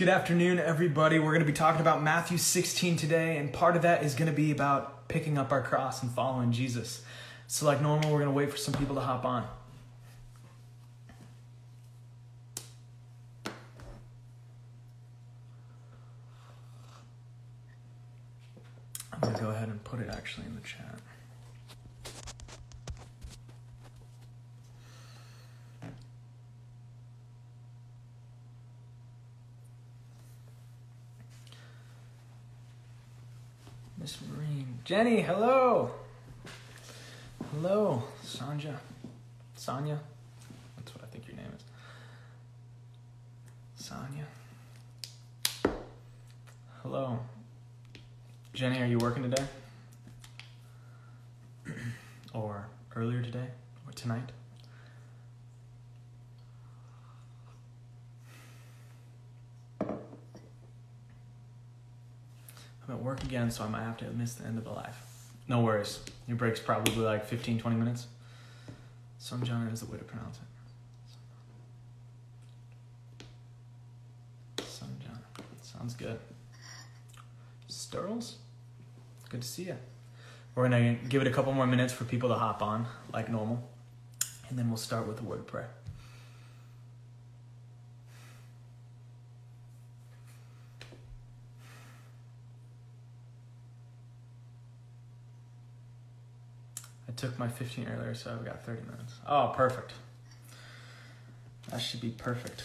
Good afternoon, everybody. We're going to be talking about Matthew 16 today, and part of that is going to be about picking up our cross and following Jesus. So, like normal, we're going to wait for some people to hop on. I'm going to go ahead and put it actually in the chat. Miss. Jenny, hello. Hello, Sanja. Sonia. That's what I think your name is. Sonia. Hello. Jenny, are you working today? or earlier today? Or tonight? I'm at work again, so I might have to miss the end of the live. No worries. Your break's probably like 15, 20 minutes. Sunjana is the way to pronounce it. Sunjana. Sounds good. Sturls? Good to see you. We're going to give it a couple more minutes for people to hop on, like normal. And then we'll start with the word prayer. Took my 15 earlier, so I've got 30 minutes. Oh, perfect. That should be perfect.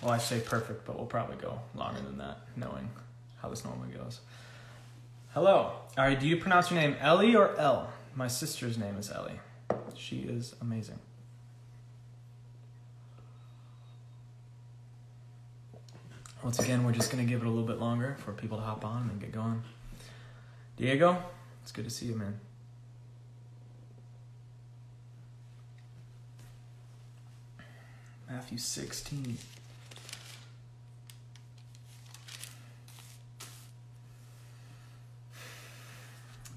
Well, I say perfect, but we'll probably go longer than that, knowing how this normally goes. Hello. All right, do you pronounce your name Ellie or Elle? My sister's name is Ellie. She is amazing. Once again, we're just going to give it a little bit longer for people to hop on and get going. Diego, it's good to see you, man. Matthew 16.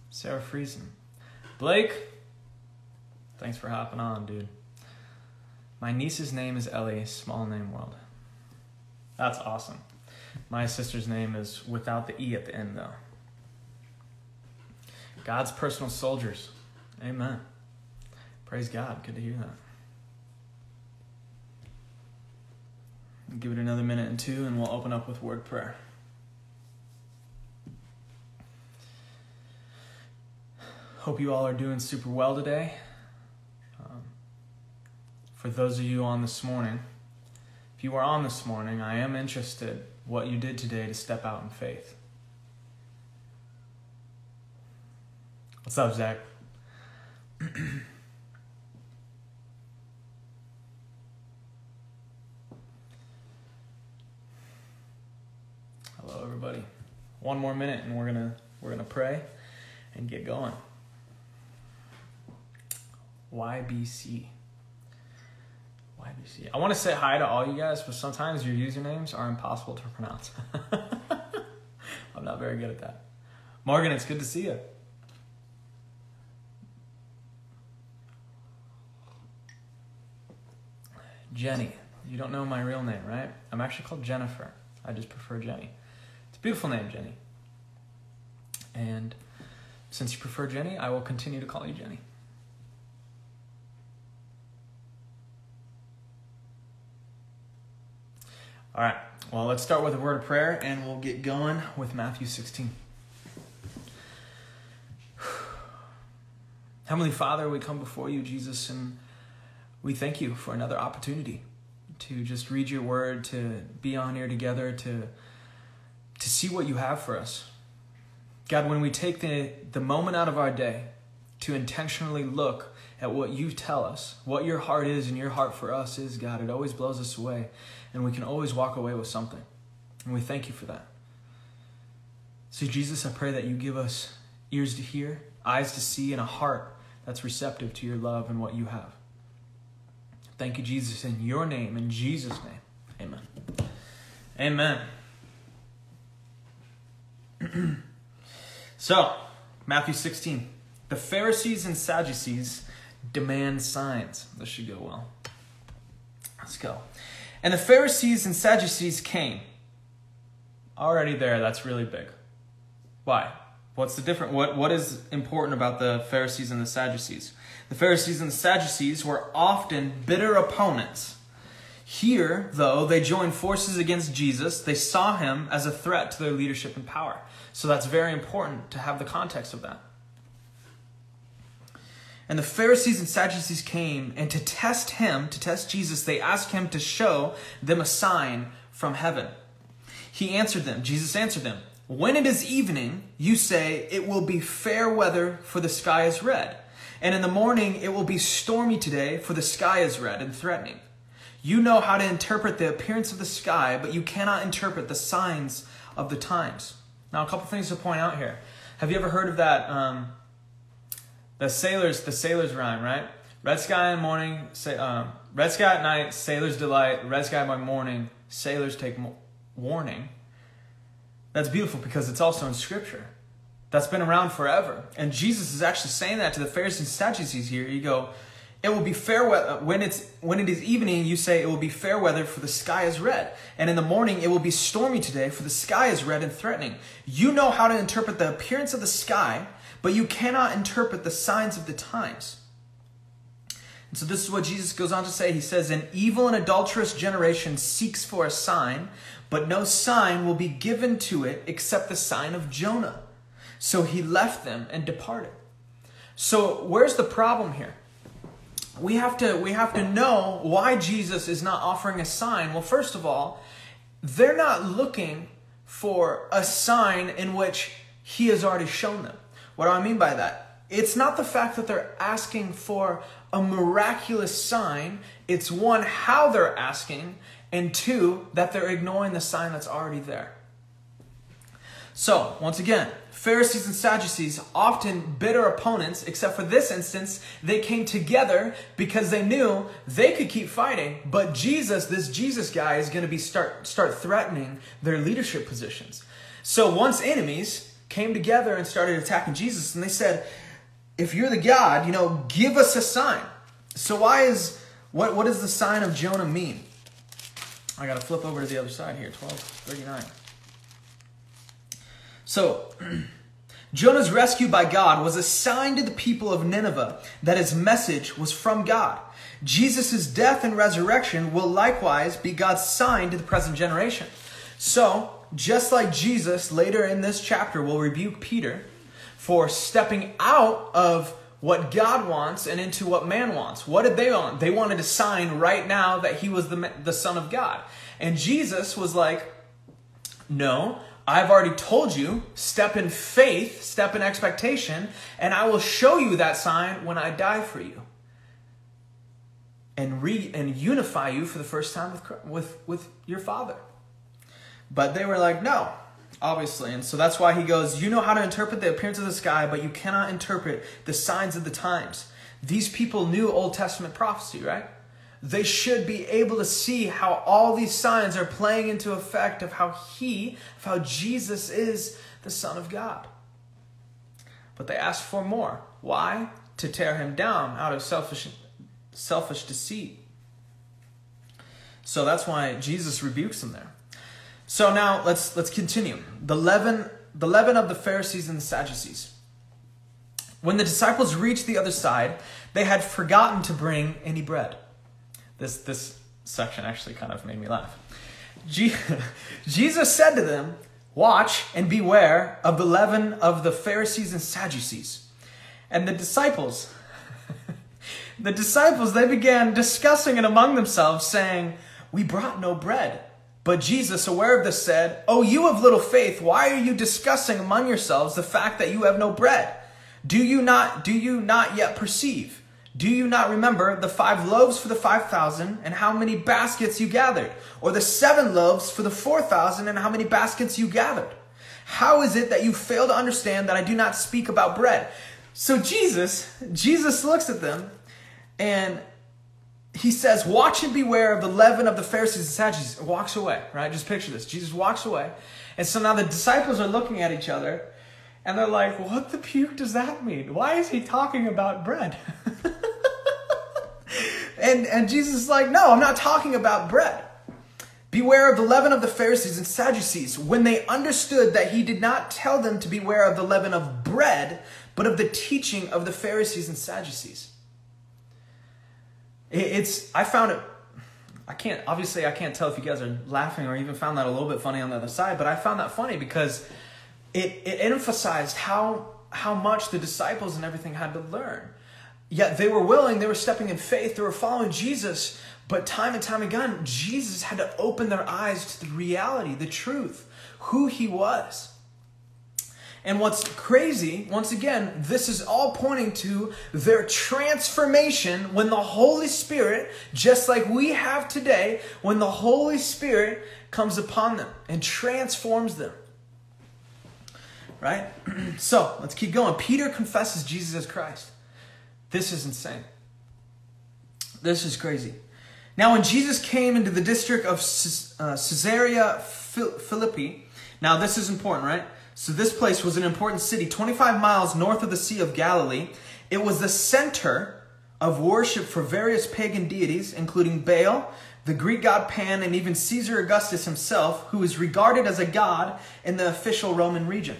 Sarah Friesen. Blake, thanks for hopping on, dude. My niece's name is Ellie, small name world. That's awesome. My sister's name is without the E at the end, though. God's personal soldiers. Amen. Praise God. Good to hear that. Give it another minute and two, and we'll open up with word prayer. Hope you all are doing super well today. Um, for those of you on this morning, if you are on this morning, I am interested what you did today to step out in faith. What's up, Zach? Hello, everybody. One more minute, and we're gonna we're gonna pray and get going. YBC. YBC. I want to say hi to all you guys, but sometimes your usernames are impossible to pronounce. I'm not very good at that. Morgan, it's good to see you. Jenny. You don't know my real name, right? I'm actually called Jennifer. I just prefer Jenny. It's a beautiful name, Jenny. And since you prefer Jenny, I will continue to call you Jenny. All right, well, let's start with a word of prayer and we'll get going with Matthew 16. Heavenly Father, we come before you, Jesus, and we thank you for another opportunity to just read your word, to be on here together, to, to see what you have for us. God, when we take the, the moment out of our day to intentionally look at what you tell us, what your heart is and your heart for us is, God, it always blows us away. And we can always walk away with something. And we thank you for that. So, Jesus, I pray that you give us ears to hear, eyes to see, and a heart that's receptive to your love and what you have. Thank you, Jesus, in your name, in Jesus' name. Amen. Amen. so, Matthew 16. The Pharisees and Sadducees demand signs. This should go well. Let's go. And the Pharisees and Sadducees came. Already there, that's really big. Why? What's the difference? What, what is important about the Pharisees and the Sadducees? The Pharisees and the Sadducees were often bitter opponents. Here, though, they joined forces against Jesus. They saw him as a threat to their leadership and power. So that's very important to have the context of that. And the Pharisees and Sadducees came, and to test him, to test Jesus, they asked him to show them a sign from heaven. He answered them, Jesus answered them, When it is evening, you say, It will be fair weather, for the sky is red. And in the morning, it will be stormy today, for the sky is red and threatening. You know how to interpret the appearance of the sky, but you cannot interpret the signs of the times. Now, a couple things to point out here. Have you ever heard of that? Um, the sailors, the sailors rhyme, right? Red sky in morning, say, um, red sky at night, sailors delight. Red sky by morning, sailors take mo- warning. That's beautiful because it's also in Scripture. That's been around forever, and Jesus is actually saying that to the Pharisees and Sadducees here. You go, it will be fair weather uh, when it's when it is evening. You say it will be fair weather, for the sky is red, and in the morning it will be stormy today, for the sky is red and threatening. You know how to interpret the appearance of the sky but you cannot interpret the signs of the times. And so this is what Jesus goes on to say. He says, An evil and adulterous generation seeks for a sign, but no sign will be given to it except the sign of Jonah. So he left them and departed. So where's the problem here? We have to we have to know why Jesus is not offering a sign. Well, first of all, they're not looking for a sign in which he has already shown them. What do I mean by that? It's not the fact that they're asking for a miraculous sign, it's one, how they're asking, and two, that they're ignoring the sign that's already there. So, once again, Pharisees and Sadducees, often bitter opponents, except for this instance, they came together because they knew they could keep fighting, but Jesus, this Jesus guy, is going to be start start threatening their leadership positions. So once enemies, came together and started attacking Jesus. And they said, if you're the God, you know, give us a sign. So why is, what, what does the sign of Jonah mean? I got to flip over to the other side here, 1239. So, Jonah's rescue by God was a sign to the people of Nineveh that his message was from God. Jesus' death and resurrection will likewise be God's sign to the present generation. So, just like Jesus later in this chapter will rebuke Peter for stepping out of what God wants and into what man wants. What did they want? They wanted a sign right now that he was the, the Son of God. And Jesus was like, No, I've already told you, step in faith, step in expectation, and I will show you that sign when I die for you. And, re, and unify you for the first time with, with, with your Father. But they were like, no, obviously. And so that's why he goes, You know how to interpret the appearance of the sky, but you cannot interpret the signs of the times. These people knew Old Testament prophecy, right? They should be able to see how all these signs are playing into effect of how he, of how Jesus is the Son of God. But they asked for more. Why? To tear him down out of selfish, selfish deceit. So that's why Jesus rebukes them there. So now let's let's continue. The leaven, the leaven of the Pharisees and the Sadducees. When the disciples reached the other side, they had forgotten to bring any bread. This this section actually kind of made me laugh. Jesus said to them, Watch and beware of the leaven of the Pharisees and Sadducees. And the disciples, the disciples, they began discussing it among themselves, saying, We brought no bread. But Jesus, aware of this, said, Oh, you of little faith, why are you discussing among yourselves the fact that you have no bread? Do you not, do you not yet perceive? Do you not remember the five loaves for the five thousand and how many baskets you gathered? Or the seven loaves for the four thousand and how many baskets you gathered? How is it that you fail to understand that I do not speak about bread? So Jesus, Jesus looks at them and he says, Watch and beware of the leaven of the Pharisees and Sadducees. Walks away, right? Just picture this. Jesus walks away. And so now the disciples are looking at each other and they're like, What the puke does that mean? Why is he talking about bread? and, and Jesus is like, No, I'm not talking about bread. Beware of the leaven of the Pharisees and Sadducees. When they understood that he did not tell them to beware of the leaven of bread, but of the teaching of the Pharisees and Sadducees. It's, I found it, I can't, obviously, I can't tell if you guys are laughing or even found that a little bit funny on the other side, but I found that funny because it, it emphasized how, how much the disciples and everything had to learn. Yet they were willing, they were stepping in faith, they were following Jesus, but time and time again, Jesus had to open their eyes to the reality, the truth, who he was. And what's crazy, once again, this is all pointing to their transformation when the Holy Spirit, just like we have today, when the Holy Spirit comes upon them and transforms them. Right? so let's keep going. Peter confesses Jesus as Christ. This is insane. This is crazy. Now, when Jesus came into the district of uh, Caesarea Philippi, now this is important, right? So, this place was an important city, 25 miles north of the Sea of Galilee. It was the center of worship for various pagan deities, including Baal, the Greek god Pan, and even Caesar Augustus himself, who is regarded as a god in the official Roman region.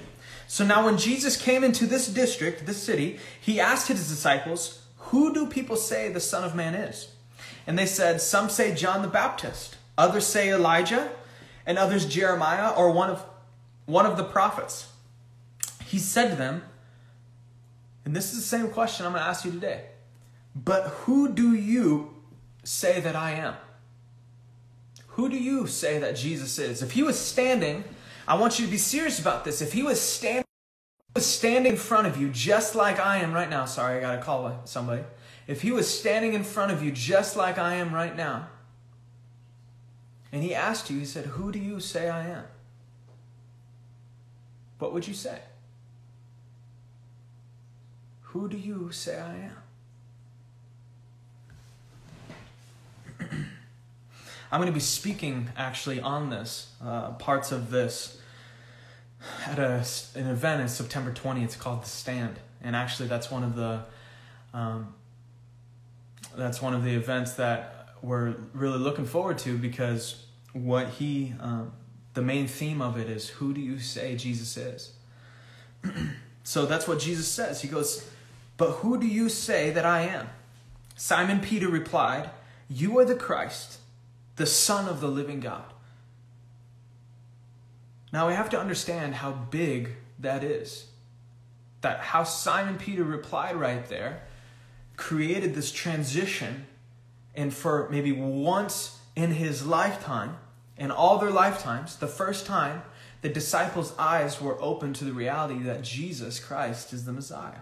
So now, when Jesus came into this district, this city, he asked his disciples, Who do people say the Son of Man is? And they said, Some say John the Baptist, others say Elijah, and others Jeremiah or one of, one of the prophets. He said to them, and this is the same question I'm going to ask you today. But who do you say that I am? Who do you say that Jesus is? If he was standing, I want you to be serious about this. If he was standing, was standing in front of you just like I am right now. Sorry, I got to call somebody if he was standing in front of you just like I am right now, and he asked you, he said, Who do you say I am? What would you say? Who do you say I am? I'm going to be speaking actually on this, uh, parts of this, at a, an event in September 20th called The Stand. And actually, that's one of the um, that's one of the events that we're really looking forward to because what he, um, the main theme of it is who do you say Jesus is? so that's what Jesus says. He goes, But who do you say that I am? Simon Peter replied, You are the Christ, the Son of the living God. Now we have to understand how big that is. That how Simon Peter replied right there created this transition, and for maybe once in his lifetime, in all their lifetimes, the first time the disciples' eyes were open to the reality that Jesus Christ is the Messiah.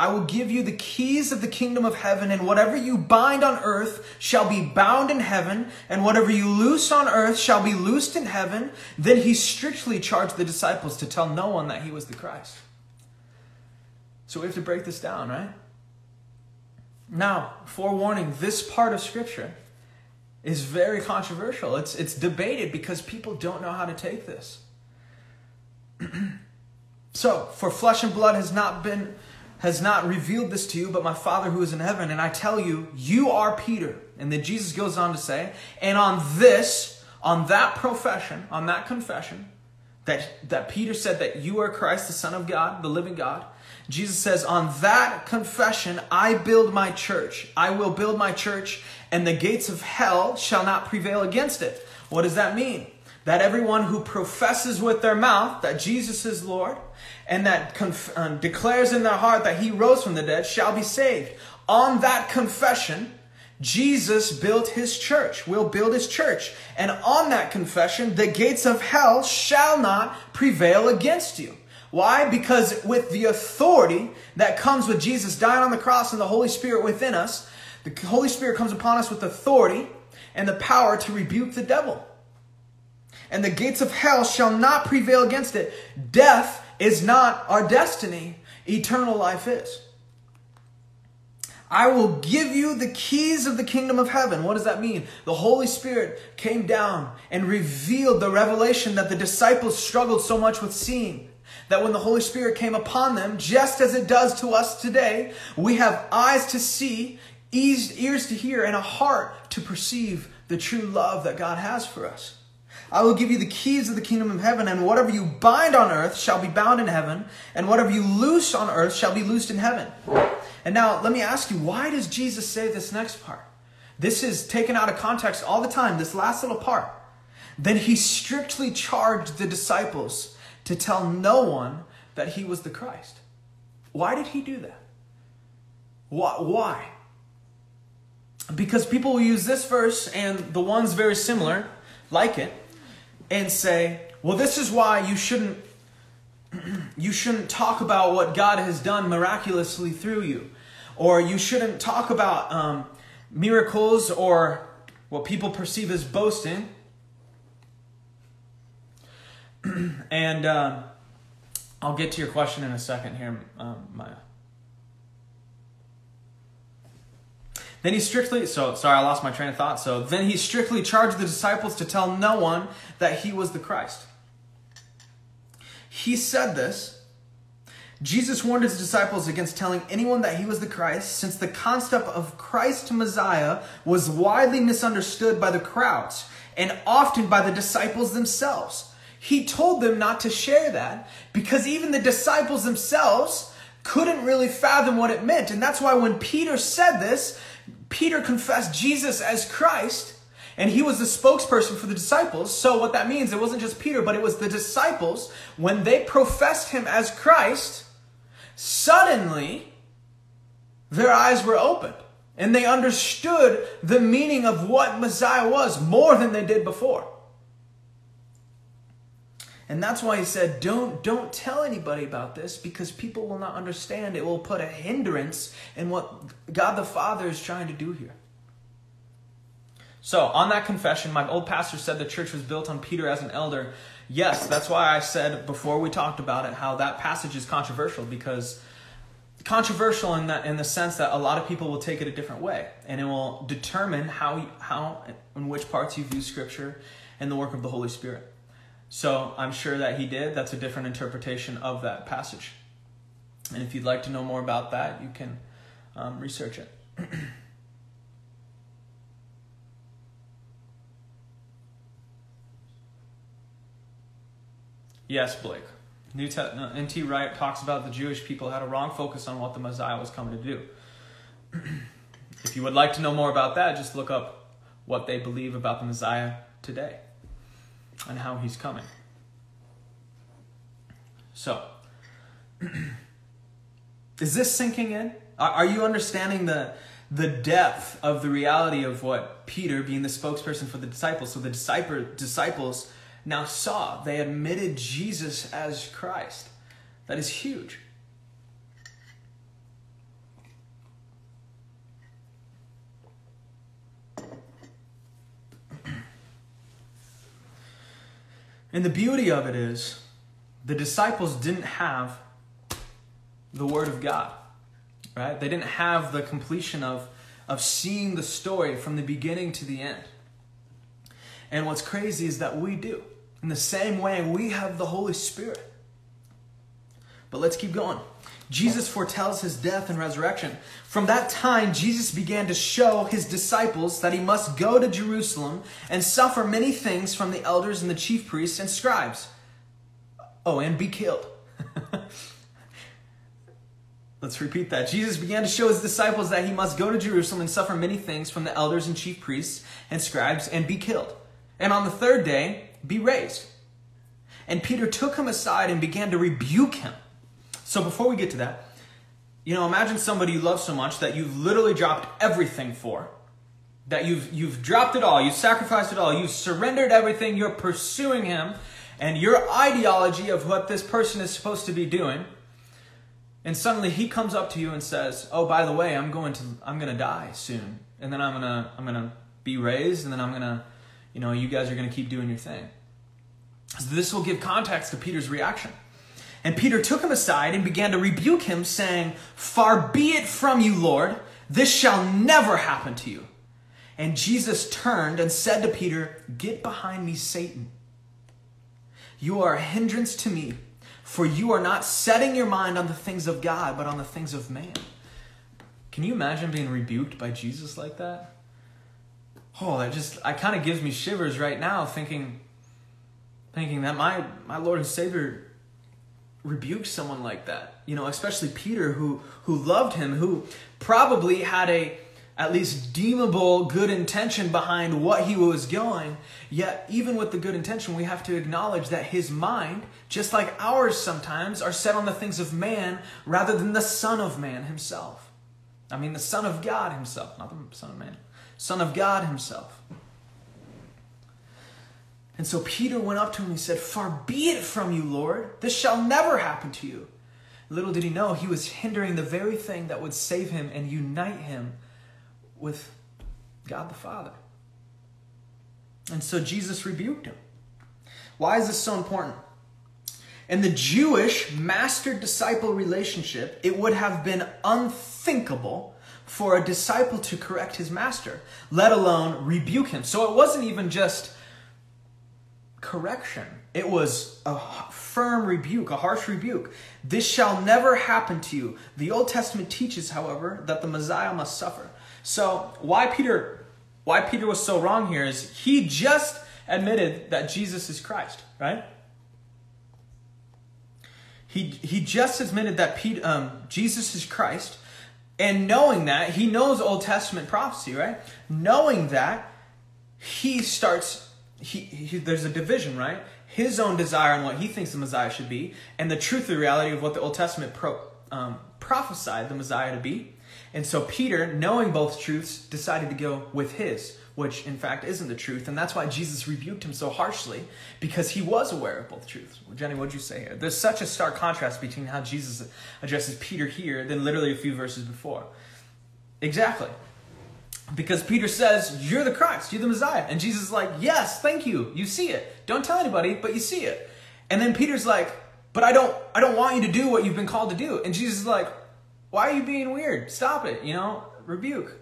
I will give you the keys of the kingdom of heaven, and whatever you bind on earth shall be bound in heaven, and whatever you loose on earth shall be loosed in heaven. Then he strictly charged the disciples to tell no one that he was the Christ. So we have to break this down, right? Now, forewarning, this part of Scripture is very controversial. It's, it's debated because people don't know how to take this. so, for flesh and blood has not been has not revealed this to you, but my Father who is in heaven. And I tell you, you are Peter. And then Jesus goes on to say, and on this, on that profession, on that confession, that, that Peter said that you are Christ, the Son of God, the living God, Jesus says, On that confession, I build my church. I will build my church, and the gates of hell shall not prevail against it. What does that mean? That everyone who professes with their mouth that Jesus is Lord and that conf- uh, declares in their heart that he rose from the dead shall be saved. On that confession, Jesus built his church, will build his church. And on that confession, the gates of hell shall not prevail against you. Why? Because with the authority that comes with Jesus dying on the cross and the Holy Spirit within us, the Holy Spirit comes upon us with authority. and the power to rebuke the devil. And the gates of hell shall not prevail against it. Death is not our destiny, eternal life is. I will give you the keys of the kingdom of heaven. What does that mean? The Holy Spirit came down and revealed the revelation that the disciples struggled so much with seeing. That when the Holy Spirit came upon them, just as it does to us today, we have eyes to see, ears to hear, and a heart to perceive the true love that God has for us. I will give you the keys of the kingdom of heaven, and whatever you bind on earth shall be bound in heaven, and whatever you loose on earth shall be loosed in heaven. And now, let me ask you, why does Jesus say this next part? This is taken out of context all the time, this last little part. Then he strictly charged the disciples to tell no one that he was the Christ. Why did he do that? Why? Because people will use this verse and the ones very similar, like it, and say, well, this is why you shouldn't you shouldn't talk about what God has done miraculously through you, or you shouldn't talk about um, miracles or what people perceive as boasting. and uh, I'll get to your question in a second here, um, Maya. Then he strictly, so sorry, I lost my train of thought. So then he strictly charged the disciples to tell no one that he was the Christ. He said this. Jesus warned his disciples against telling anyone that he was the Christ, since the concept of Christ Messiah was widely misunderstood by the crowds and often by the disciples themselves. He told them not to share that because even the disciples themselves couldn't really fathom what it meant. And that's why when Peter said this, Peter confessed Jesus as Christ, and he was the spokesperson for the disciples. So, what that means, it wasn't just Peter, but it was the disciples. When they professed him as Christ, suddenly their eyes were opened and they understood the meaning of what Messiah was more than they did before. And that's why he said, don't, don't tell anybody about this because people will not understand. It will put a hindrance in what God the Father is trying to do here. So, on that confession, my old pastor said the church was built on Peter as an elder. Yes, that's why I said before we talked about it how that passage is controversial because controversial in that in the sense that a lot of people will take it a different way and it will determine how how in which parts you view scripture and the work of the Holy Spirit. So I'm sure that he did. That's a different interpretation of that passage. And if you'd like to know more about that, you can um, research it. yes, Blake. New Te- N.T. Wright talks about the Jewish people had a wrong focus on what the Messiah was coming to do. if you would like to know more about that, just look up what they believe about the Messiah today and how he's coming. So, is this sinking in? Are you understanding the the depth of the reality of what Peter, being the spokesperson for the disciples, so the disciple, disciples now saw? They admitted Jesus as Christ. That is huge. And the beauty of it is, the disciples didn't have the Word of God, right? They didn't have the completion of, of seeing the story from the beginning to the end. And what's crazy is that we do. In the same way, we have the Holy Spirit. But let's keep going. Jesus foretells his death and resurrection. From that time, Jesus began to show his disciples that he must go to Jerusalem and suffer many things from the elders and the chief priests and scribes. Oh, and be killed. Let's repeat that. Jesus began to show his disciples that he must go to Jerusalem and suffer many things from the elders and chief priests and scribes and be killed. And on the third day, be raised. And Peter took him aside and began to rebuke him. So before we get to that, you know, imagine somebody you love so much that you've literally dropped everything for. That you've you've dropped it all, you've sacrificed it all, you've surrendered everything, you're pursuing him, and your ideology of what this person is supposed to be doing. And suddenly he comes up to you and says, "Oh, by the way, I'm going to I'm going to die soon, and then I'm going to I'm going to be raised, and then I'm gonna, you know, you guys are gonna keep doing your thing. So this will give context to Peter's reaction. And Peter took him aside and began to rebuke him, saying, Far be it from you, Lord, this shall never happen to you. And Jesus turned and said to Peter, Get behind me, Satan. You are a hindrance to me, for you are not setting your mind on the things of God, but on the things of man. Can you imagine being rebuked by Jesus like that? Oh, that just I kind of gives me shivers right now thinking thinking that my my Lord and Savior rebuked someone like that. You know, especially Peter who who loved him, who probably had a at least deemable good intention behind what he was going. Yet, even with the good intention, we have to acknowledge that his mind, just like ours sometimes, are set on the things of man rather than the Son of Man himself. I mean, the Son of God himself, not the Son of Man, Son of God himself. And so Peter went up to him and he said, Far be it from you, Lord. This shall never happen to you. Little did he know he was hindering the very thing that would save him and unite him with God the Father. And so Jesus rebuked him. Why is this so important? In the Jewish master disciple relationship, it would have been unthinkable for a disciple to correct his master, let alone rebuke him. So it wasn't even just correction, it was a firm rebuke, a harsh rebuke. This shall never happen to you. The Old Testament teaches, however, that the Messiah must suffer. So why Peter why Peter was so wrong here is he just admitted that Jesus is Christ, right? He he just admitted that Pete, um, Jesus is Christ, and knowing that he knows Old Testament prophecy, right? Knowing that he starts he, he there's a division, right? His own desire and what he thinks the Messiah should be, and the truth, the reality of what the Old Testament pro, um, prophesied the Messiah to be. And so Peter, knowing both truths, decided to go with his, which in fact isn't the truth. And that's why Jesus rebuked him so harshly, because he was aware of both truths. Well, Jenny, what'd you say here? There's such a stark contrast between how Jesus addresses Peter here than literally a few verses before. Exactly. Because Peter says, You're the Christ, you're the Messiah. And Jesus is like, Yes, thank you. You see it. Don't tell anybody, but you see it. And then Peter's like, But I don't I don't want you to do what you've been called to do. And Jesus is like, why are you being weird? Stop it, you know? Rebuke.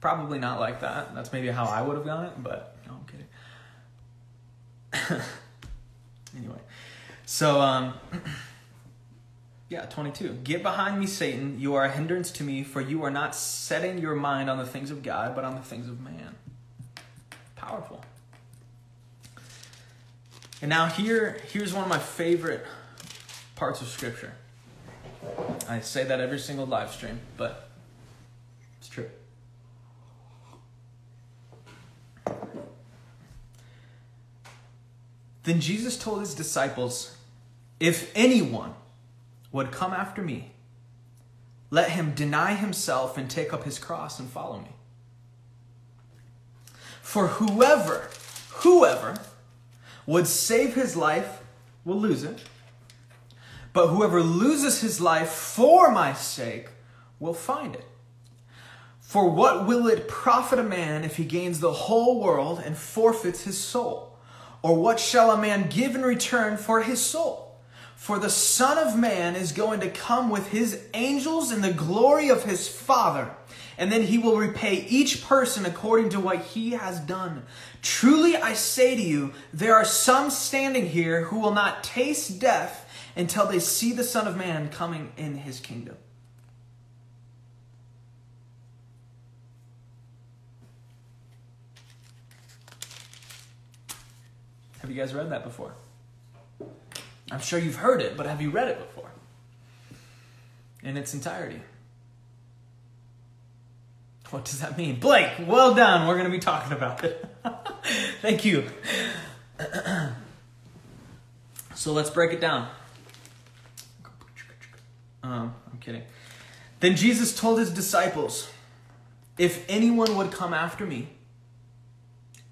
Probably not like that. That's maybe how I would have done it, but no, I'm kidding. anyway, so, um, yeah, 22. Get behind me, Satan. You are a hindrance to me, for you are not setting your mind on the things of God, but on the things of man. Powerful. And now here, here's one of my favorite parts of Scripture. I say that every single live stream, but it's true. Then Jesus told his disciples, If anyone would come after me, let him deny himself and take up his cross and follow me. For whoever, whoever would save his life will lose it but whoever loses his life for my sake will find it. For what will it profit a man if he gains the whole world and forfeits his soul? Or what shall a man give in return for his soul? For the Son of Man is going to come with his angels in the glory of his Father, and then he will repay each person according to what he has done. Truly I say to you, there are some standing here who will not taste death until they see the Son of Man coming in his kingdom. Have you guys read that before? I'm sure you've heard it, but have you read it before? In its entirety. What does that mean? Blake, well done. We're going to be talking about it. Thank you. so let's break it down. Um, I'm kidding. Then Jesus told his disciples, If anyone would come after me,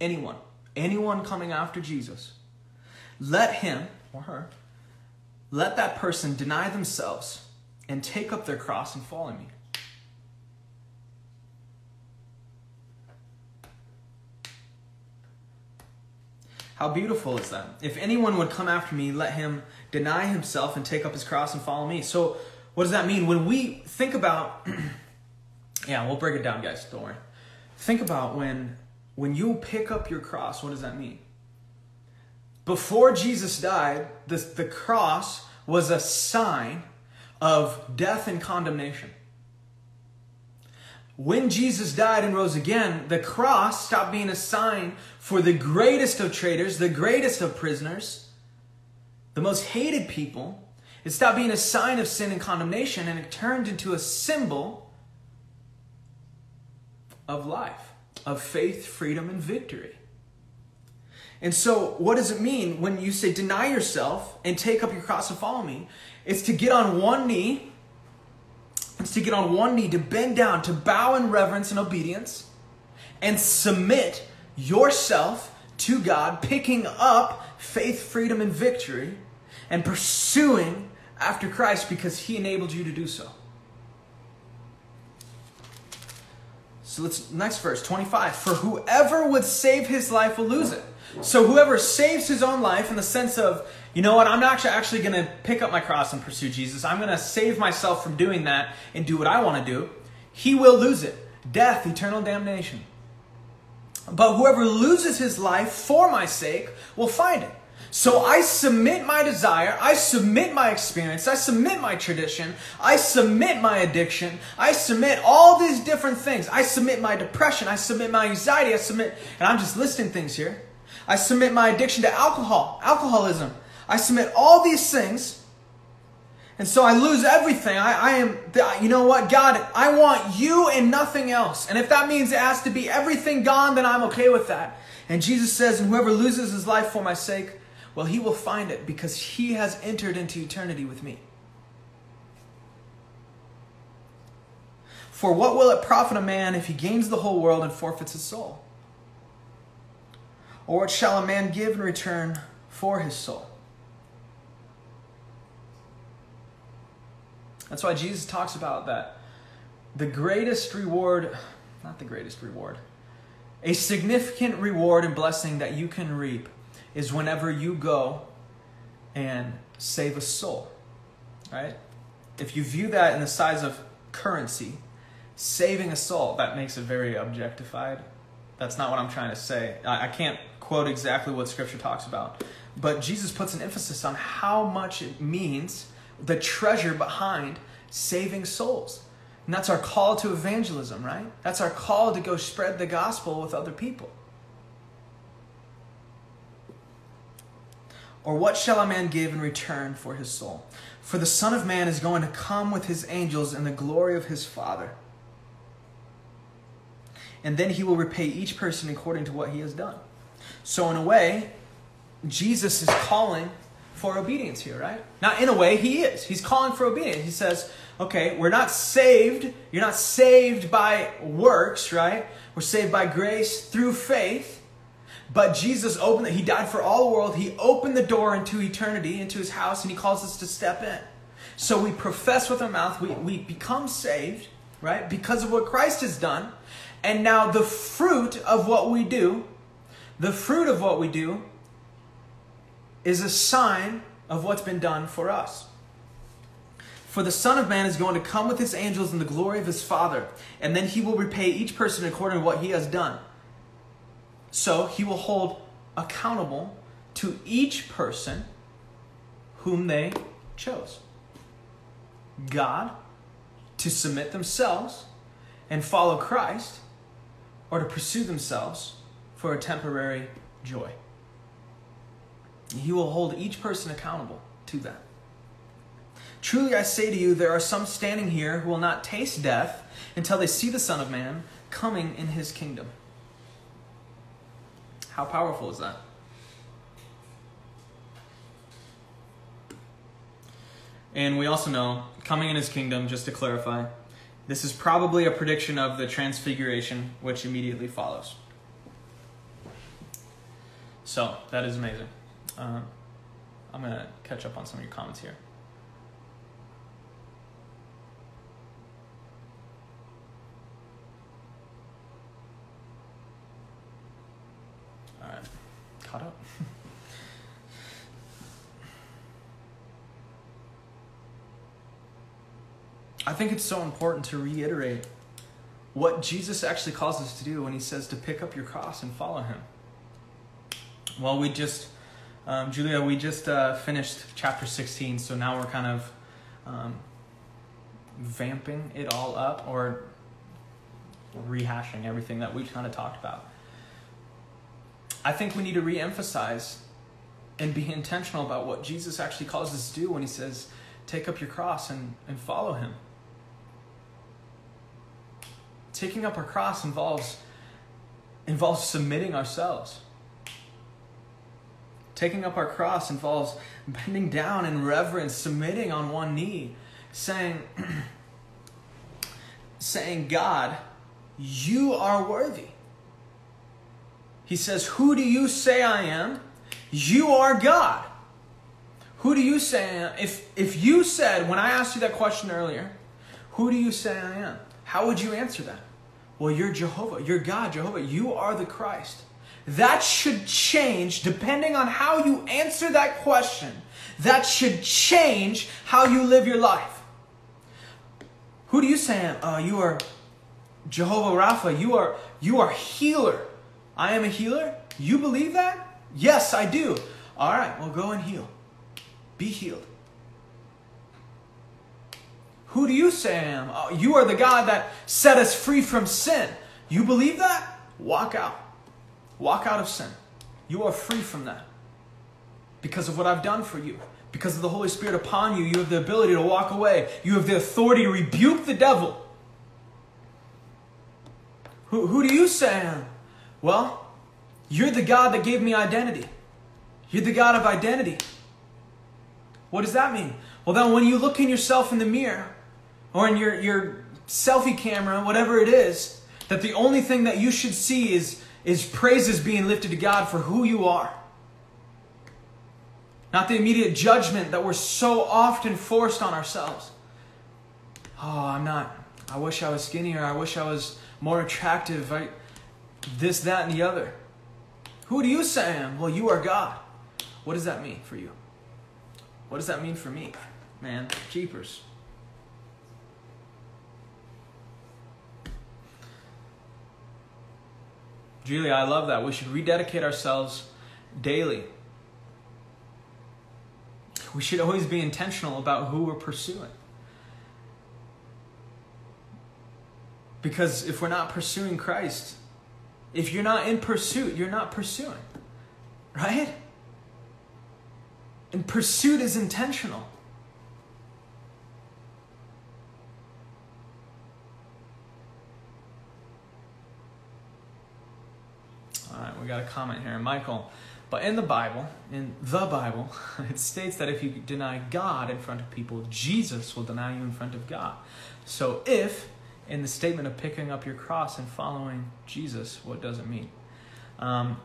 anyone, anyone coming after Jesus, let him or her, let that person deny themselves and take up their cross and follow me. How beautiful is that? If anyone would come after me, let him deny himself and take up his cross and follow me. So, what does that mean? When we think about, yeah, we'll break it down, guys. Don't worry. Think about when when you pick up your cross. What does that mean? Before Jesus died, the, the cross was a sign of death and condemnation. When Jesus died and rose again, the cross stopped being a sign for the greatest of traitors, the greatest of prisoners, the most hated people. It stopped being a sign of sin and condemnation and it turned into a symbol of life, of faith, freedom, and victory. And so, what does it mean when you say deny yourself and take up your cross and follow me? It's to get on one knee it's to get on one knee, to bend down, to bow in reverence and obedience, and submit yourself to God, picking up faith, freedom, and victory, and pursuing after Christ because He enabled you to do so. So let's next verse 25. For whoever would save his life will lose it. So whoever saves his own life in the sense of you know what? I'm not actually going to pick up my cross and pursue Jesus. I'm going to save myself from doing that and do what I want to do. He will lose it death, eternal damnation. But whoever loses his life for my sake will find it. So I submit my desire, I submit my experience, I submit my tradition, I submit my addiction, I submit all these different things. I submit my depression, I submit my anxiety, I submit, and I'm just listing things here. I submit my addiction to alcohol, alcoholism. I submit all these things. And so I lose everything. I, I am, you know what, God, I want you and nothing else. And if that means it has to be everything gone, then I'm okay with that. And Jesus says, and whoever loses his life for my sake, well, he will find it because he has entered into eternity with me. For what will it profit a man if he gains the whole world and forfeits his soul? Or what shall a man give in return for his soul? That's why Jesus talks about that. The greatest reward, not the greatest reward, a significant reward and blessing that you can reap is whenever you go and save a soul, right? If you view that in the size of currency, saving a soul, that makes it very objectified. That's not what I'm trying to say. I, I can't quote exactly what Scripture talks about, but Jesus puts an emphasis on how much it means the treasure behind saving souls. And that's our call to evangelism, right? That's our call to go spread the gospel with other people. Or what shall a man give in return for his soul? For the Son of Man is going to come with his angels in the glory of his Father. And then he will repay each person according to what he has done. So, in a way, Jesus is calling for obedience here, right? Now, in a way, he is. He's calling for obedience. He says, okay, we're not saved. You're not saved by works, right? We're saved by grace through faith. But Jesus opened it. He died for all the world. He opened the door into eternity, into his house, and he calls us to step in. So we profess with our mouth, we, we become saved, right? Because of what Christ has done. And now the fruit of what we do, the fruit of what we do is a sign of what's been done for us. For the Son of Man is going to come with his angels in the glory of his Father, and then he will repay each person according to what he has done. So he will hold accountable to each person whom they chose. God to submit themselves and follow Christ, or to pursue themselves for a temporary joy. He will hold each person accountable to that. Truly I say to you, there are some standing here who will not taste death until they see the Son of Man coming in his kingdom. How powerful is that? And we also know, coming in his kingdom, just to clarify, this is probably a prediction of the transfiguration which immediately follows. So, that is amazing. Uh, I'm going to catch up on some of your comments here. caught up. I think it's so important to reiterate what Jesus actually calls us to do when he says to pick up your cross and follow him. Well, we just, um, Julia, we just uh, finished chapter 16, so now we're kind of um, vamping it all up or rehashing everything that we've kind of talked about. I think we need to re emphasize and be intentional about what Jesus actually calls us to do when he says, take up your cross and, and follow him. Taking up our cross involves, involves submitting ourselves. Taking up our cross involves bending down in reverence, submitting on one knee, saying, saying, God, you are worthy. He says, Who do you say I am? You are God. Who do you say If, if you said, when I asked you that question earlier, who do you say I am? How would you answer that? Well, you're Jehovah. You're God, Jehovah. You are the Christ. That should change depending on how you answer that question. That should change how you live your life. Who do you say uh, you are Jehovah Rapha? You are you are healer. I am a healer. You believe that? Yes, I do. All right, well, go and heal. Be healed. Who do you say I am? Oh, you are the God that set us free from sin. You believe that? Walk out. Walk out of sin. You are free from that. Because of what I've done for you. Because of the Holy Spirit upon you, you have the ability to walk away. You have the authority to rebuke the devil. Who, who do you say I am? Well, you're the God that gave me identity. You're the God of identity. What does that mean? Well, then when you look in yourself in the mirror or in your, your selfie camera, whatever it is, that the only thing that you should see is, is praises being lifted to God for who you are. Not the immediate judgment that we're so often forced on ourselves. Oh, I'm not. I wish I was skinnier. I wish I was more attractive. I, this, that, and the other. Who do you say I am? Well, you are God. What does that mean for you? What does that mean for me? Man, jeepers. Julia, I love that. We should rededicate ourselves daily. We should always be intentional about who we're pursuing. Because if we're not pursuing Christ, if you're not in pursuit, you're not pursuing. Right? And pursuit is intentional. All right, we got a comment here. Michael, but in the Bible, in the Bible, it states that if you deny God in front of people, Jesus will deny you in front of God. So if, in the statement of picking up your cross and following Jesus, what does it mean? Um,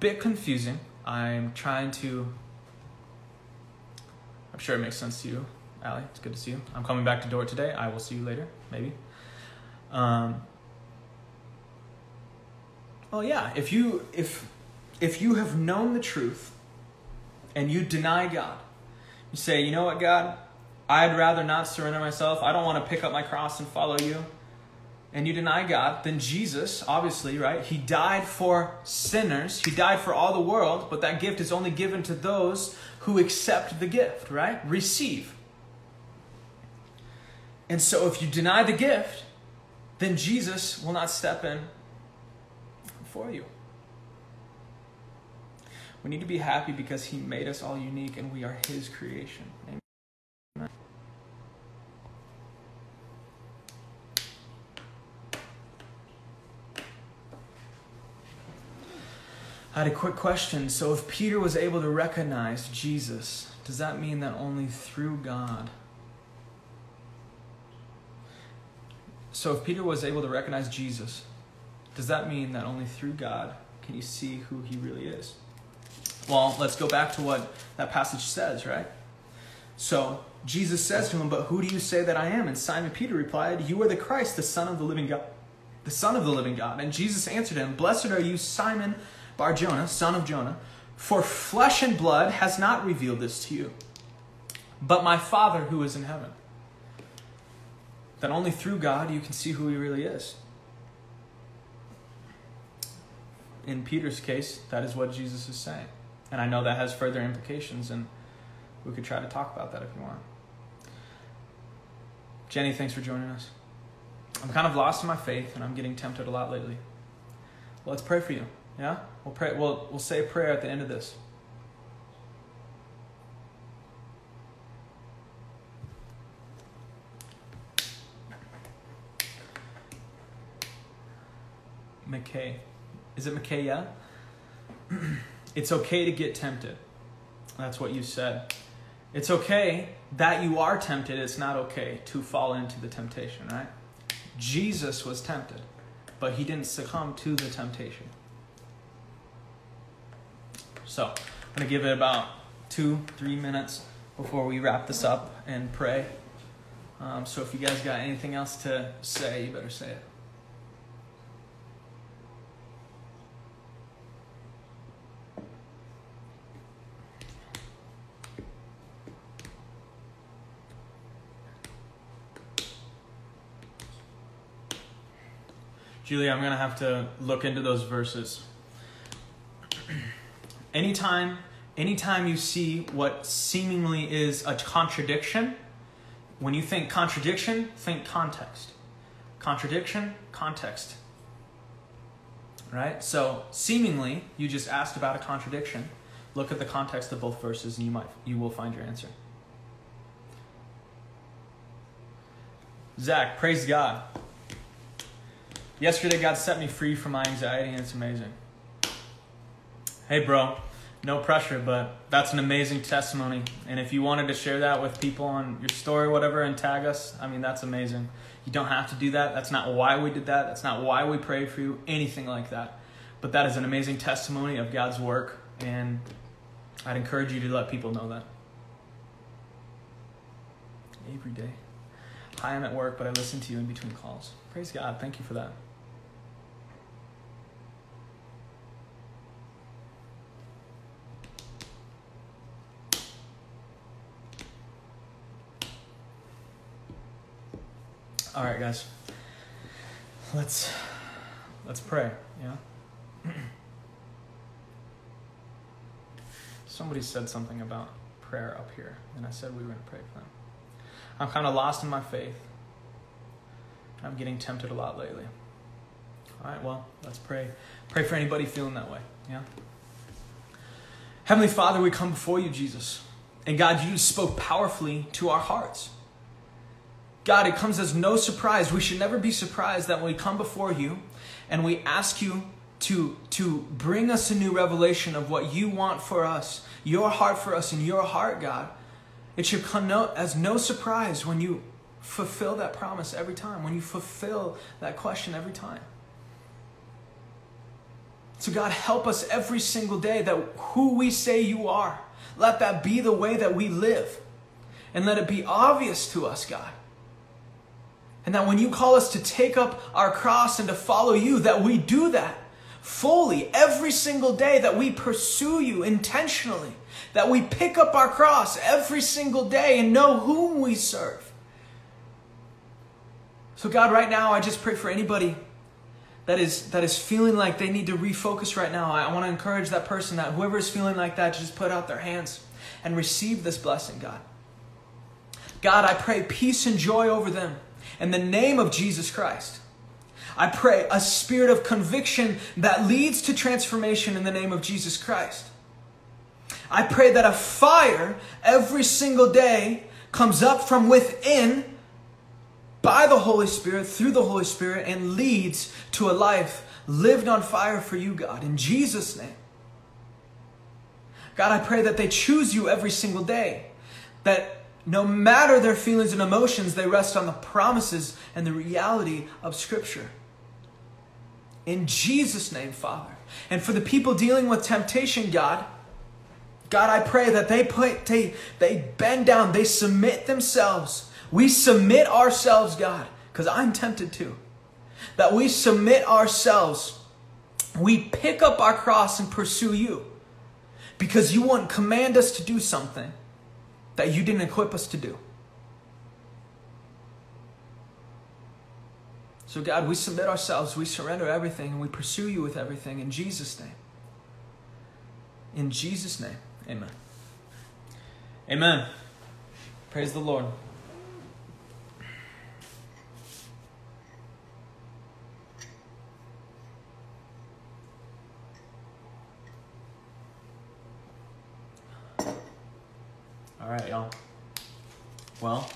bit confusing. I'm trying to I'm sure it makes sense to you, Allie. It's good to see you. I'm coming back to Dort today. I will see you later, maybe. Um, well, yeah. If you if if you have known the truth and you deny God, you say, you know what, God, I'd rather not surrender myself. I don't want to pick up my cross and follow you. And you deny God, then Jesus, obviously, right? He died for sinners. He died for all the world, but that gift is only given to those who accept the gift, right? Receive. And so if you deny the gift, then Jesus will not step in for you. We need to be happy because he made us all unique and we are his creation. Amen. I had a quick question. So, if Peter was able to recognize Jesus, does that mean that only through God? So, if Peter was able to recognize Jesus, does that mean that only through God can you see who he really is? Well, let's go back to what that passage says, right? So, Jesus says to him, But who do you say that I am? And Simon Peter replied, You are the Christ, the Son of the living God. The Son of the living God. And Jesus answered him, Blessed are you, Simon Bar Jonah, son of Jonah, for flesh and blood has not revealed this to you, but my Father who is in heaven. that only through God you can see who He really is. In Peter's case, that is what Jesus is saying. And I know that has further implications, and we could try to talk about that if you want. Jenny, thanks for joining us. I'm kind of lost in my faith, and I'm getting tempted a lot lately. Let's pray for you. Yeah, we'll pray. We'll we'll say a prayer at the end of this. McKay. Is it McKay? Yeah? it's okay to get tempted. That's what you said. It's okay that you are tempted. It's not okay to fall into the temptation, right? Jesus was tempted, but he didn't succumb to the temptation. So, I'm going to give it about two, three minutes before we wrap this up and pray. Um, so, if you guys got anything else to say, you better say it. Julie, I'm going to have to look into those verses. Anytime, anytime you see what seemingly is a contradiction, when you think contradiction, think context. Contradiction, context. Right? So, seemingly, you just asked about a contradiction. Look at the context of both verses and you might you will find your answer. Zach, praise God. Yesterday, God set me free from my anxiety, and it's amazing. Hey, bro, no pressure, but that's an amazing testimony. And if you wanted to share that with people on your story, whatever, and tag us, I mean, that's amazing. You don't have to do that. That's not why we did that. That's not why we prayed for you, anything like that. But that is an amazing testimony of God's work, and I'd encourage you to let people know that. Every day. Hi, I'm at work, but I listen to you in between calls. Praise God. Thank you for that. All right, guys. Let's let's pray. Yeah. Somebody said something about prayer up here, and I said we were going to pray for them. I'm kind of lost in my faith. I'm getting tempted a lot lately. All right, well, let's pray. Pray for anybody feeling that way. Yeah. Heavenly Father, we come before you, Jesus. And God, you spoke powerfully to our hearts. God, it comes as no surprise. We should never be surprised that when we come before you and we ask you to, to bring us a new revelation of what you want for us, your heart for us, and your heart, God, it should come no, as no surprise when you fulfill that promise every time, when you fulfill that question every time. So, God, help us every single day that who we say you are, let that be the way that we live. And let it be obvious to us, God. And that when you call us to take up our cross and to follow you, that we do that fully every single day, that we pursue you intentionally, that we pick up our cross every single day and know whom we serve. So, God, right now, I just pray for anybody that is that is feeling like they need to refocus right now. I want to encourage that person that whoever is feeling like that, just put out their hands and receive this blessing, God. God, I pray peace and joy over them in the name of Jesus Christ. I pray a spirit of conviction that leads to transformation in the name of Jesus Christ. I pray that a fire every single day comes up from within by the Holy Spirit, through the Holy Spirit, and leads to a life lived on fire for you, God, in Jesus' name. God, I pray that they choose you every single day, that no matter their feelings and emotions, they rest on the promises and the reality of Scripture. In Jesus' name, Father. And for the people dealing with temptation, God, God, I pray that they put they they bend down, they submit themselves. We submit ourselves, God, because I'm tempted to. That we submit ourselves. We pick up our cross and pursue you. Because you won't command us to do something that you didn't equip us to do. So, God, we submit ourselves, we surrender everything, and we pursue you with everything in Jesus' name. In Jesus' name, amen. Amen. Praise the Lord. All right, y'all. Well,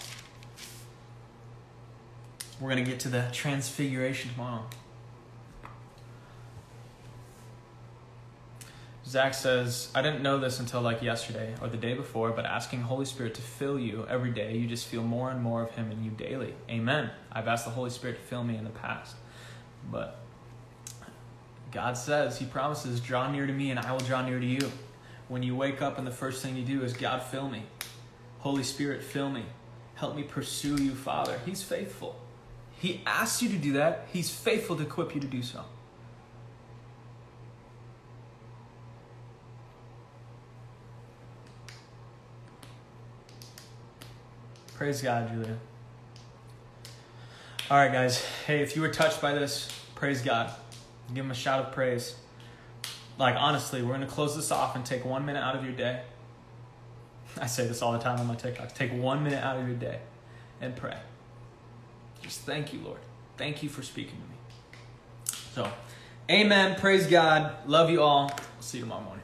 we're going to get to the transfiguration tomorrow. Zach says, I didn't know this until like yesterday or the day before, but asking Holy Spirit to fill you every day, you just feel more and more of Him in you daily. Amen. I've asked the Holy Spirit to fill me in the past, but God says, He promises, draw near to me and I will draw near to you. When you wake up and the first thing you do is, God, fill me. Holy Spirit, fill me. Help me pursue you, Father. He's faithful. He asks you to do that. He's faithful to equip you to do so. Praise God, Julia. All right, guys. Hey, if you were touched by this, praise God. Give him a shout of praise. Like, honestly, we're to close this off and take one minute out of your day. I say this all the time on my TikTok. Take one minute out of your day and pray. Just thank you, Lord. Thank you for speaking to me. So, amen. Praise God. Love you all. We'll see you tomorrow morning.